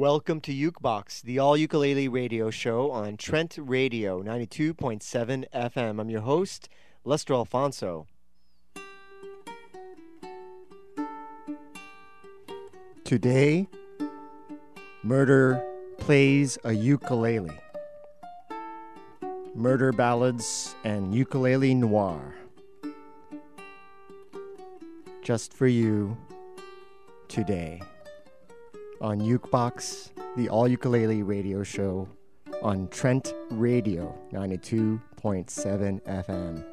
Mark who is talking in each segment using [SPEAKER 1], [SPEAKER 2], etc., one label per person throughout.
[SPEAKER 1] Welcome to Ukebox, the all ukulele radio show on Trent Radio 92.7 FM. I'm your host, Lester Alfonso. Today, Murder plays a ukulele. Murder ballads and ukulele noir. Just for you today on Ukebox, the all ukulele radio show on Trent Radio 92.7 FM.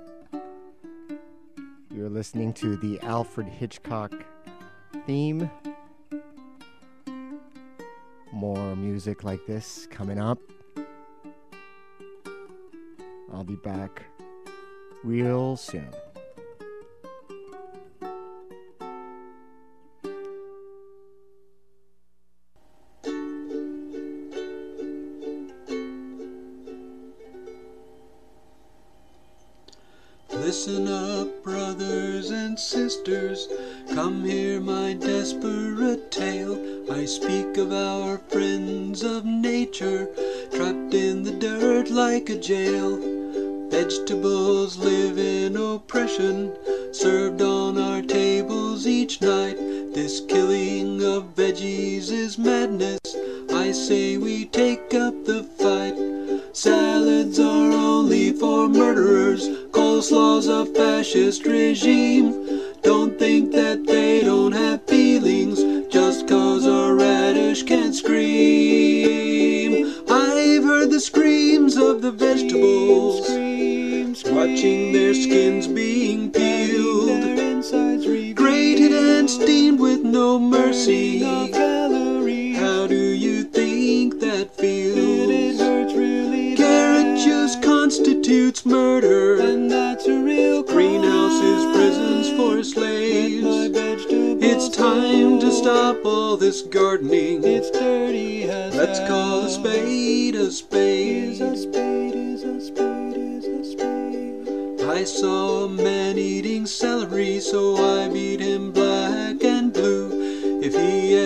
[SPEAKER 1] You're listening to the Alfred Hitchcock theme. More music like this coming up. I'll be back real soon.
[SPEAKER 2] Fascist regime.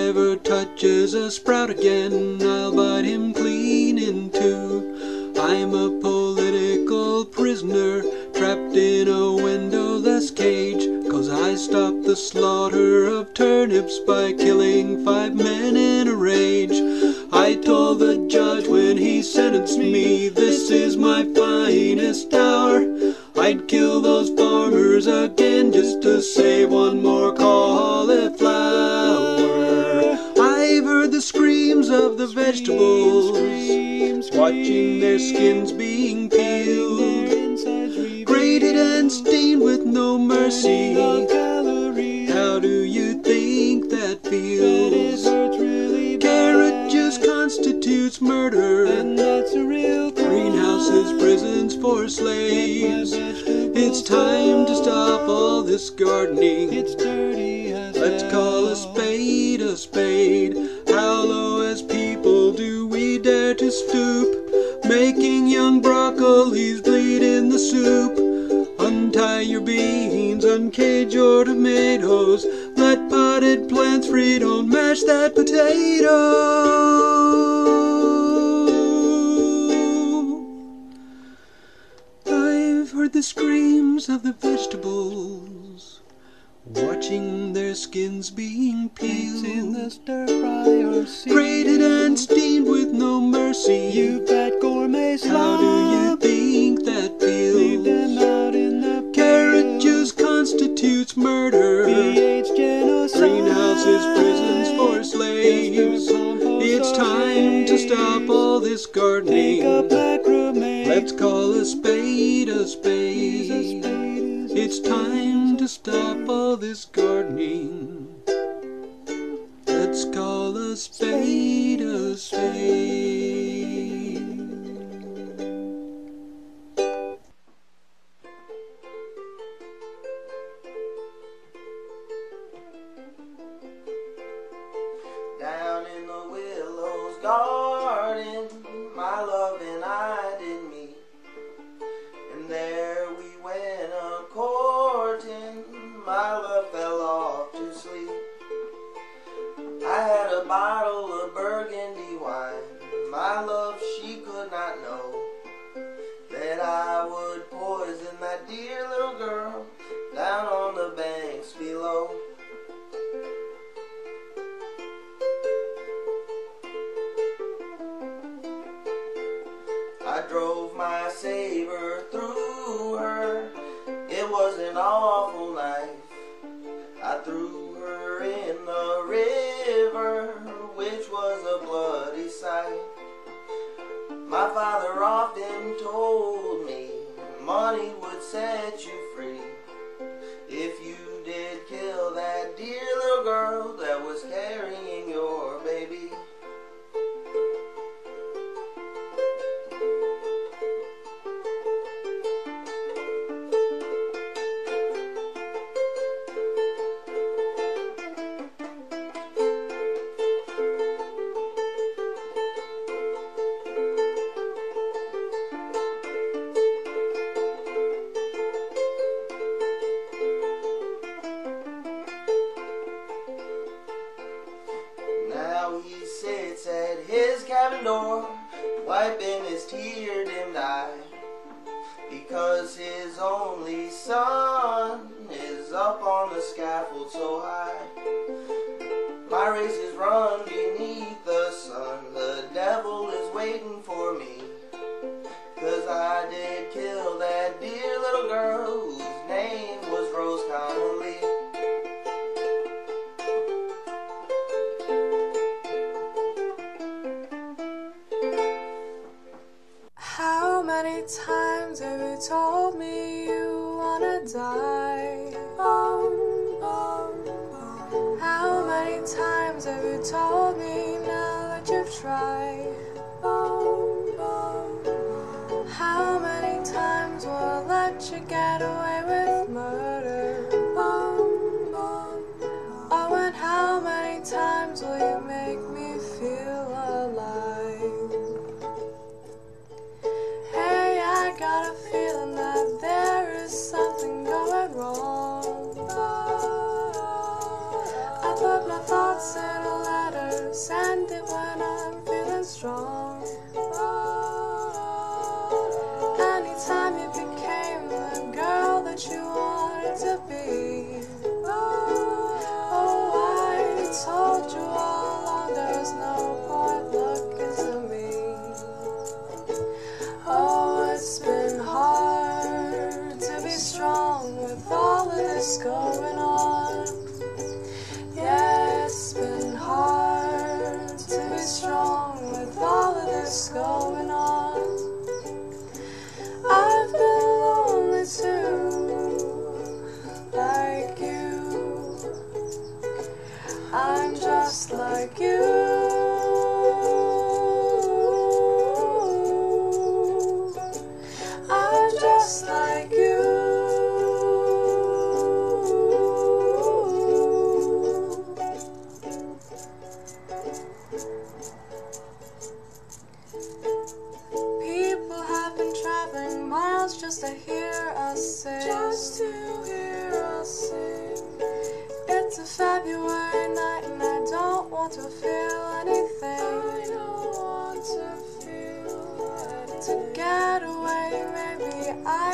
[SPEAKER 2] Ever touches a sprout again, I'll bite him clean in two. I'm a political prisoner, trapped in a windowless cage. Cause I stopped the slaughter of turnips by killing five men in a rage. I told the judge when he sentenced me, this is my finest hour. I'd kill those farmers again vegetables, watching their skins being peeled, grated and steamed with no mercy. How do you think that feels? Carrot juice constitutes murder. Greenhouses, prisons for slaves. It's time to stop all this gardening.
[SPEAKER 3] It's dirty
[SPEAKER 2] Let's call a spade a spade. Soup. Untie your beans, uncage your tomatoes. Let potted plants free, don't mash that potato. I've heard the screams of the vegetables, watching their skins being
[SPEAKER 3] Pigs in the
[SPEAKER 2] peeled,
[SPEAKER 3] stir fry or seared.
[SPEAKER 2] grated and steamed with no mercy.
[SPEAKER 3] You fat gourmet
[SPEAKER 2] How do you think to stop all this gardening. Let's call a spade a
[SPEAKER 3] Is a
[SPEAKER 2] spade.
[SPEAKER 3] spade,
[SPEAKER 2] It's time to stop all this gardening. Let's call a spade
[SPEAKER 4] drove my saber through her. It was an awful life. I threw her in the river, which was a bloody sight. My father often told me money would set you
[SPEAKER 5] nine times have you told me now that you've tried? going on?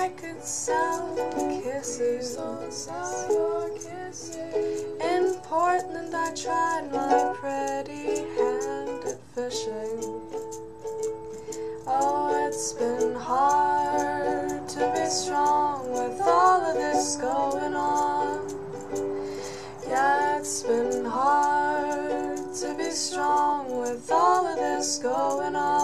[SPEAKER 5] could sell kisses, sell kisses. In Portland, I tried my pretty hand at fishing. Oh, it's been hard to be strong with all of this going on. Yeah, it's been hard to be strong with all of this going on.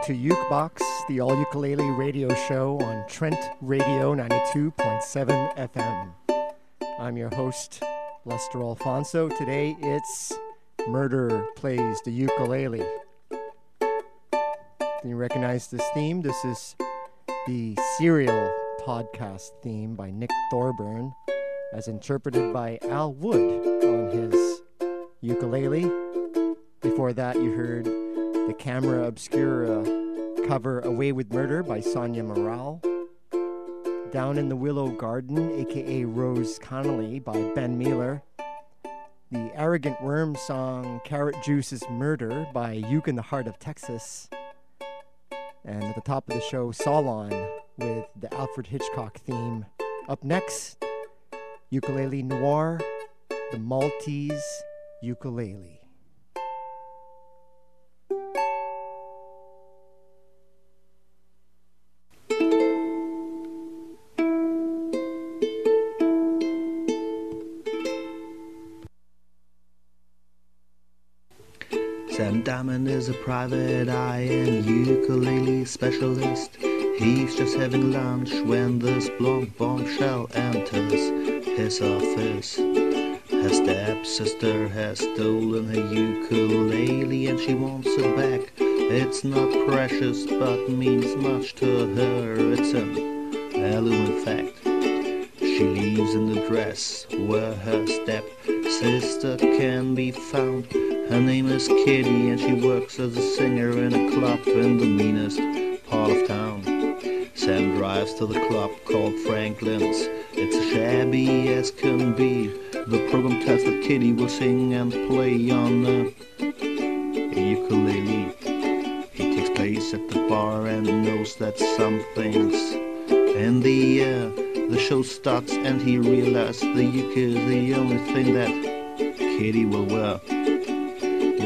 [SPEAKER 1] Listening to Ukebox, the all ukulele radio show on Trent Radio 92.7 FM. I'm your host, Lester Alfonso. Today it's Murder Plays the Ukulele. Do you recognize this theme? This is the Serial podcast theme by Nick Thorburn, as interpreted by Al Wood on his ukulele. Before that, you heard the Camera Obscura cover Away with Murder by Sonia Morale. Down in the Willow Garden, aka Rose Connolly by Ben Mealer. The Arrogant Worm song Carrot Juice Is Murder by Uke in the Heart of Texas. And at the top of the show, Solon with the Alfred Hitchcock theme. Up next, Ukulele Noir, the Maltese Ukulele.
[SPEAKER 6] Diamond is a private eye and ukulele specialist. He's just having lunch when this blonde bombshell enters his office. Her stepsister has stolen her ukulele and she wants it back. It's not precious but means much to her. It's an heirloom fact. She lives in the dress where her stepsister can be found. Her name is Kitty and she works as a singer in a club in the meanest part of town. Sam drives to the club called Franklin's. It's shabby as can be. The program tells that Kitty will sing and play on a ukulele. He takes place at the bar and knows that something's in the air. The show starts and he realizes the uke is the only thing that Kitty will wear.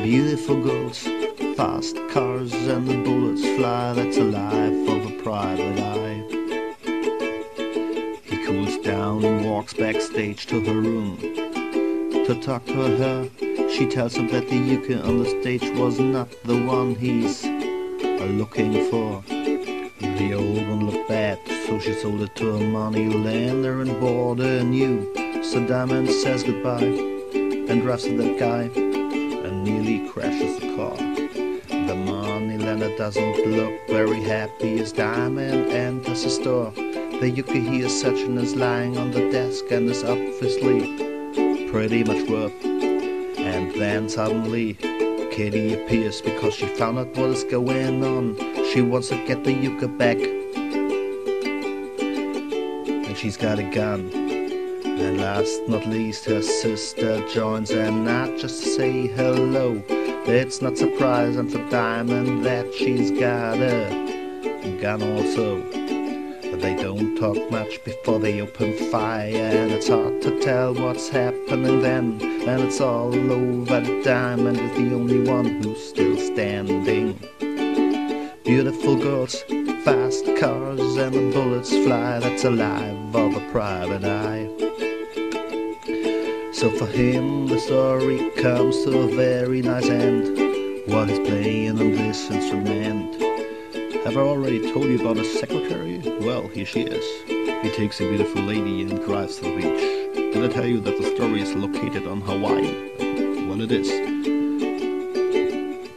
[SPEAKER 6] Beautiful girls, fast cars, and the bullets fly. That's a life of a private eye. He cools down and walks backstage to her room to talk to her. She tells him that the uke on the stage was not the one he's uh, looking for. The old one looked bad, so she sold it to a money lender and bought a new. So Diamond says goodbye and drives to that guy nearly crashes the car. The money lender doesn't look very happy as Diamond enters the store. The uke he is lying on the desk and is obviously pretty much worth. And then suddenly Kitty appears because she found out what is going on. She wants to get the uke back. And she's got a gun. And last not least, her sister joins and not just to say hello. It's not surprising for Diamond that she's got a gun also. But they don't talk much before they open fire, and it's hard to tell what's happening then. And it's all over. Diamond is the only one who's still standing. Beautiful girls, fast cars, and the bullets fly. That's alive of a private eye. So for him, the story comes to a very nice end while he's playing on this instrument. Have I already told you about his secretary? Well, here she is. He takes a beautiful lady and drives to the beach. Did I tell you that the story is located on Hawaii? Well, it is.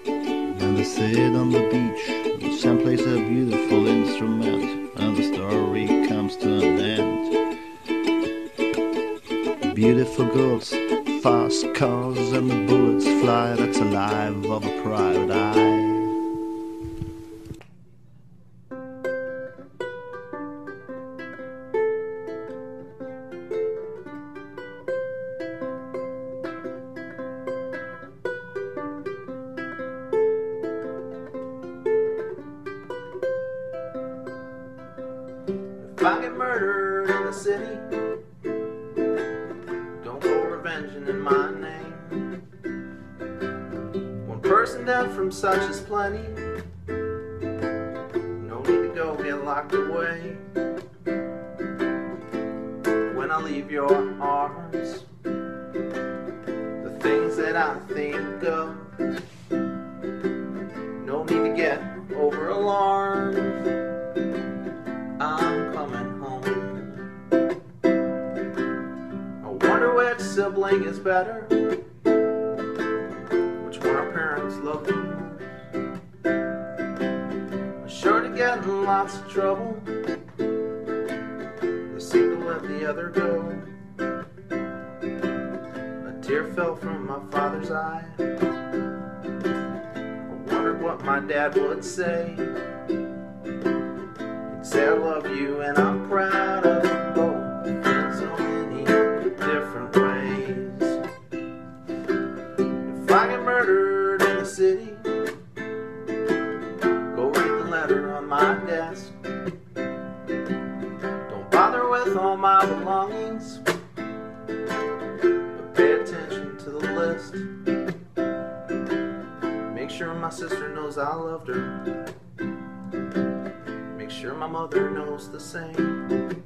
[SPEAKER 6] And they sit on the beach. Sam plays a beautiful instrument, and the story comes to an end. Beautiful girls, fast cars, and the bullets fly. That's alive of a private eye.
[SPEAKER 4] If I get murdered in the city, One person from such is plenty.
[SPEAKER 7] No need to go get locked away. When I leave your arms, the things that I think of, no need to get over alarmed. I'm coming home. I wonder which sibling is better. Lots of trouble. They seem to let the other go. A tear fell from my father's eye. I wondered what my dad would say. He'd say, I love you and I'm proud of my sister knows I loved her. Make sure my mother knows the same.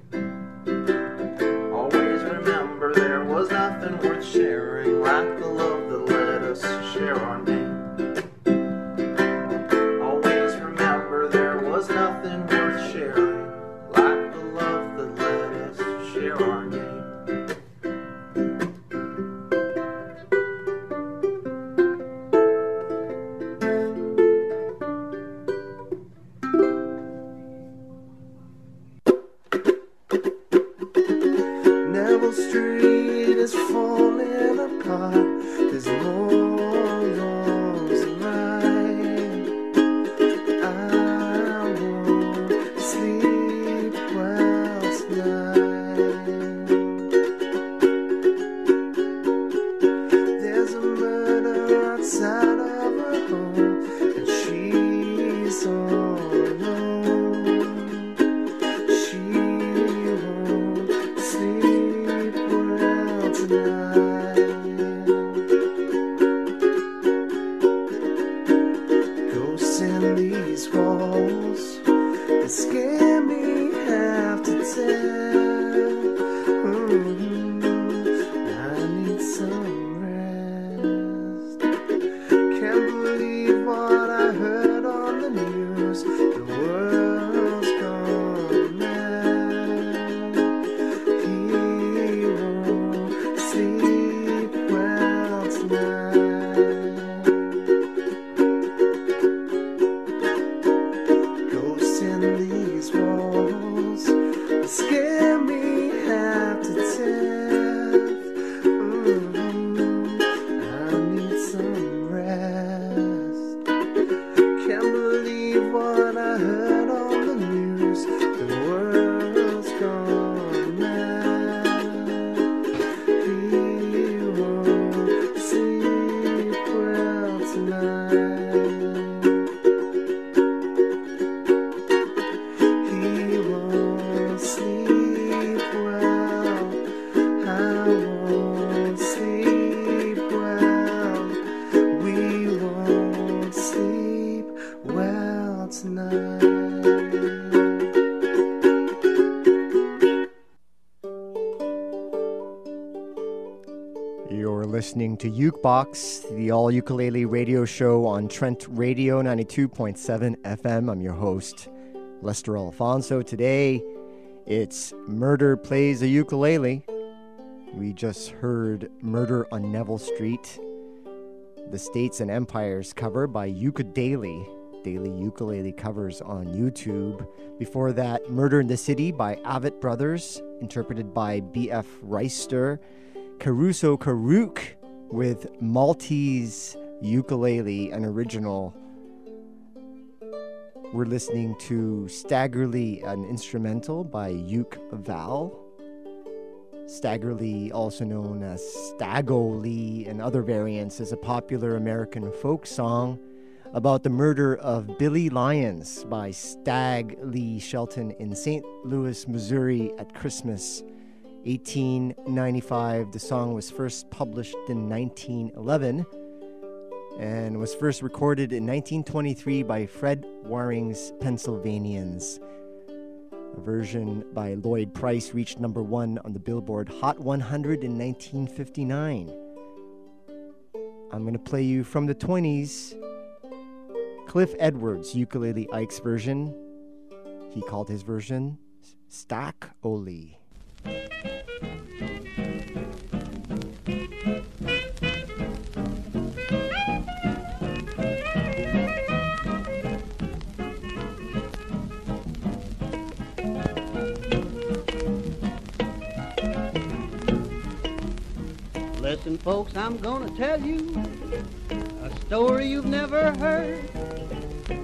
[SPEAKER 7] That
[SPEAKER 1] Ukebox, the all ukulele radio show on Trent Radio 92.7 FM. I'm your host, Lester Alfonso. Today, it's Murder Plays a Ukulele. We just heard Murder on Neville Street, the States and Empires cover by Daily, daily ukulele covers on YouTube. Before that, Murder in the City by Avett Brothers, interpreted by B.F. Reister. Caruso Karuk with Maltese ukulele, an original. We're listening to Stagger Lee, an instrumental by Uke Val. Stagger Lee, also known as Stagolee and other variants, is a popular American folk song about the murder of Billy Lyons by Stag Lee Shelton in St. Louis, Missouri at Christmas 1895. The song was first published in 1911 and was first recorded in 1923 by Fred Waring's Pennsylvanians. A version by Lloyd Price reached number one on the Billboard Hot 100 in 1959. I'm going to play you from the 20s Cliff Edwards, Ukulele Ike's version. He called his version Stack O'Lee.
[SPEAKER 8] Listen, folks, I'm gonna tell you a story you've never heard.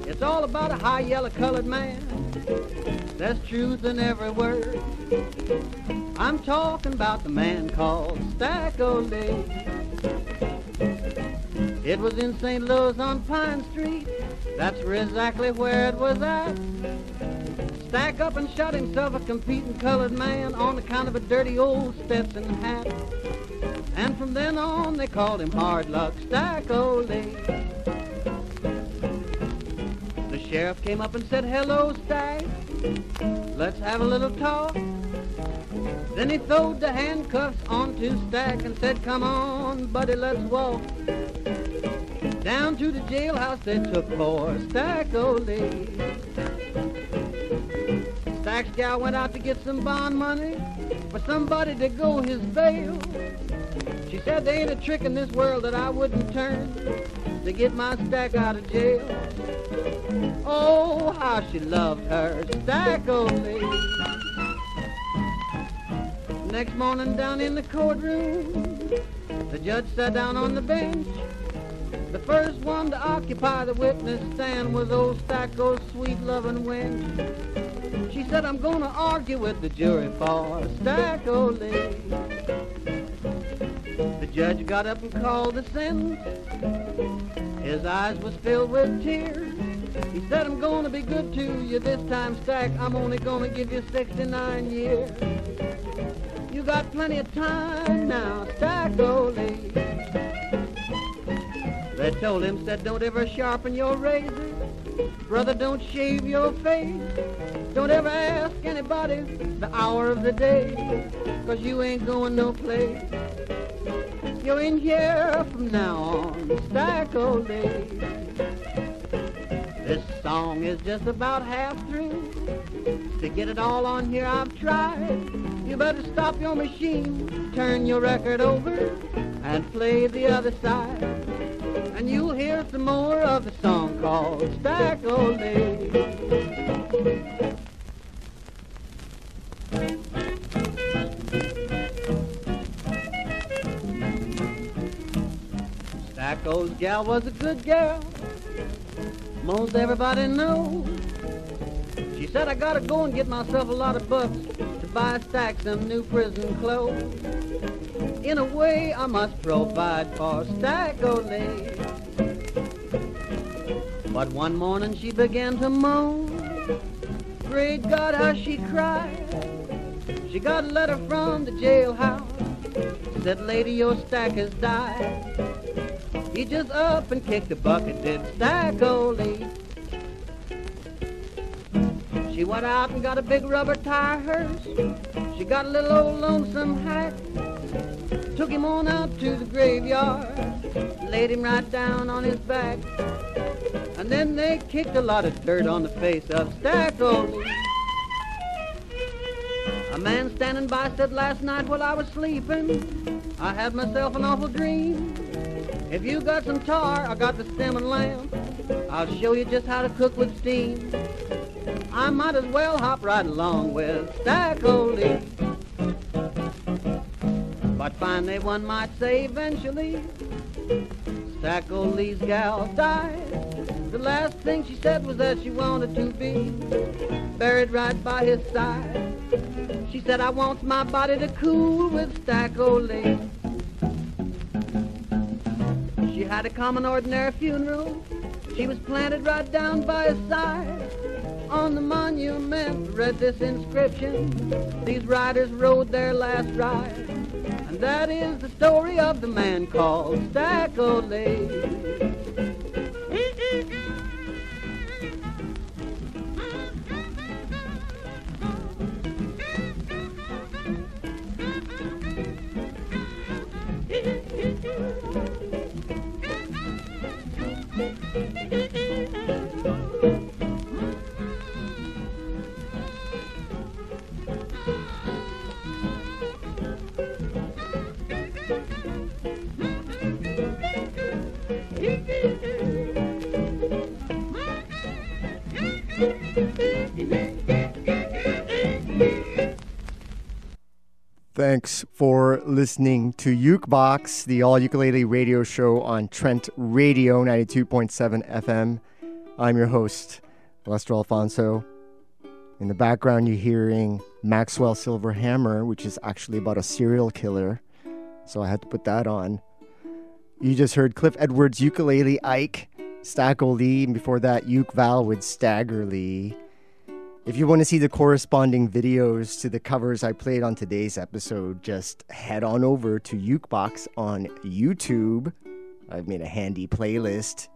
[SPEAKER 8] It's all about a high yellow colored man. There's truth in every word. I'm talking about the man called Stack O'Day. It was in St. Louis on Pine Street. That's exactly where it was at. Stack up and shot himself a competing colored man on account of a dirty old Stetson hat. And from then on they called him Hard Luck Stack O'Day. The sheriff came up and said, Hello, Stack. Let's have a little talk. Then he throwed the handcuffs onto Stack and said, Come on, buddy, let's walk. Down to the jailhouse they took poor Stack O'Day. Stack's gal went out to get some bond money for somebody to go his bail. She said there ain't a trick in this world that I wouldn't turn to get my stack out of jail. Oh, how she loved her stack only. Next morning down in the courtroom, the judge sat down on the bench. The first one to occupy the witness stand was old Stacko's sweet loving wench. She said, I'm gonna argue with the jury for Stacko Lee. Judge got up and called the sentence. His eyes was filled with tears. He said, I'm gonna be good to you this time, Stack. I'm only gonna give you 69 years. You got plenty of time now, Stack oh, O'Lee. They told him, said, don't ever sharpen your razor. Brother, don't shave your face. Don't ever ask anybody the hour of the day, cause you ain't going no place. You're in here from now on, Stack O'Day. This song is just about half through. To get it all on here, I've tried. You better stop your machine, turn your record over, and play the other side. And you'll hear some more of the song called Stack O'Day. Stacko's gal was a good gal. Most everybody knows. She said, I gotta go and get myself a lot of bucks to buy Stack some new prison clothes. In a way, I must provide for Stack O'Day. But one morning she began to moan. Great God, how she cried. She got a letter from the jailhouse. Said, lady, your stack has died. He just up and kicked the bucket, did Stack O'Lee. She went out and got a big rubber tire hearse. She got a little old lonesome hack. Took him on out to the graveyard. Laid him right down on his back. And then they kicked a lot of dirt on the face of Stack A man standing by said last night while I was sleeping, I had myself an awful dream. If you got some tar, I got the stem and lamp. I'll show you just how to cook with steam. I might as well hop right along with Stack. But finally one might say eventually, Stack O'Lee's gal died. The last thing she said was that she wanted to be buried right by his side. She said, I want my body to cool with Stack. Had a common ordinary funeral. She was planted right down by his side. On the monument read this inscription. These riders rode their last ride. And that is the story of the man called Stack
[SPEAKER 1] Thanks for listening to Ukebox, the all ukulele radio show on Trent Radio 92.7 FM. I'm your host, Lester Alfonso. In the background, you're hearing Maxwell's Silver Hammer, which is actually about a serial killer. So I had to put that on. You just heard Cliff Edwards' ukulele Ike, Stacko Lee, and before that, Uke Val with Stagger Lee. If you want to see the corresponding videos to the covers I played on today's episode, just head on over to Ukebox on YouTube. I've made a handy playlist.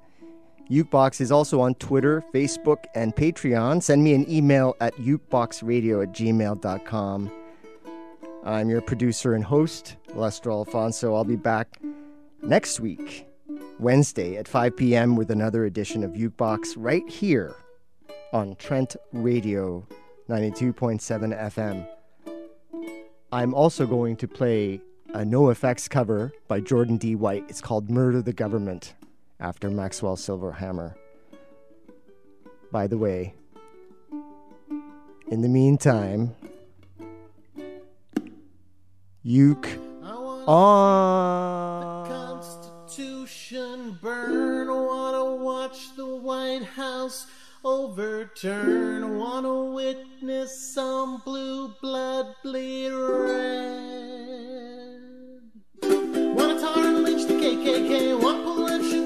[SPEAKER 1] Ukebox is also on Twitter, Facebook, and Patreon. Send me an email at ukeboxradio at gmail.com. I'm your producer and host, Lester Alfonso. I'll be back next week, Wednesday at 5 p.m., with another edition of Ukebox right here on Trent Radio 92.7 FM. I'm also going to play a NOFX cover by Jordan D. White. It's called Murder the Government after Maxwell's Silver Hammer. By the way, in the meantime, Uke on.
[SPEAKER 9] Constitution burn. Wanna watch the White House overturn. Wanna witness some blue blood bleed red. Wanna tar and lynch the KKK. Wanna pull and shoot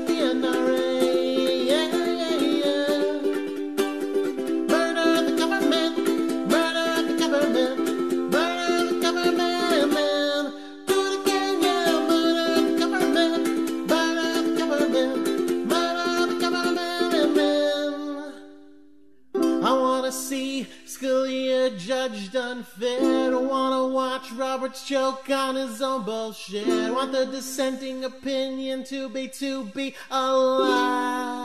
[SPEAKER 9] unfair. I wanna watch Roberts choke on his own bullshit. Want the dissenting opinion to be to be alive.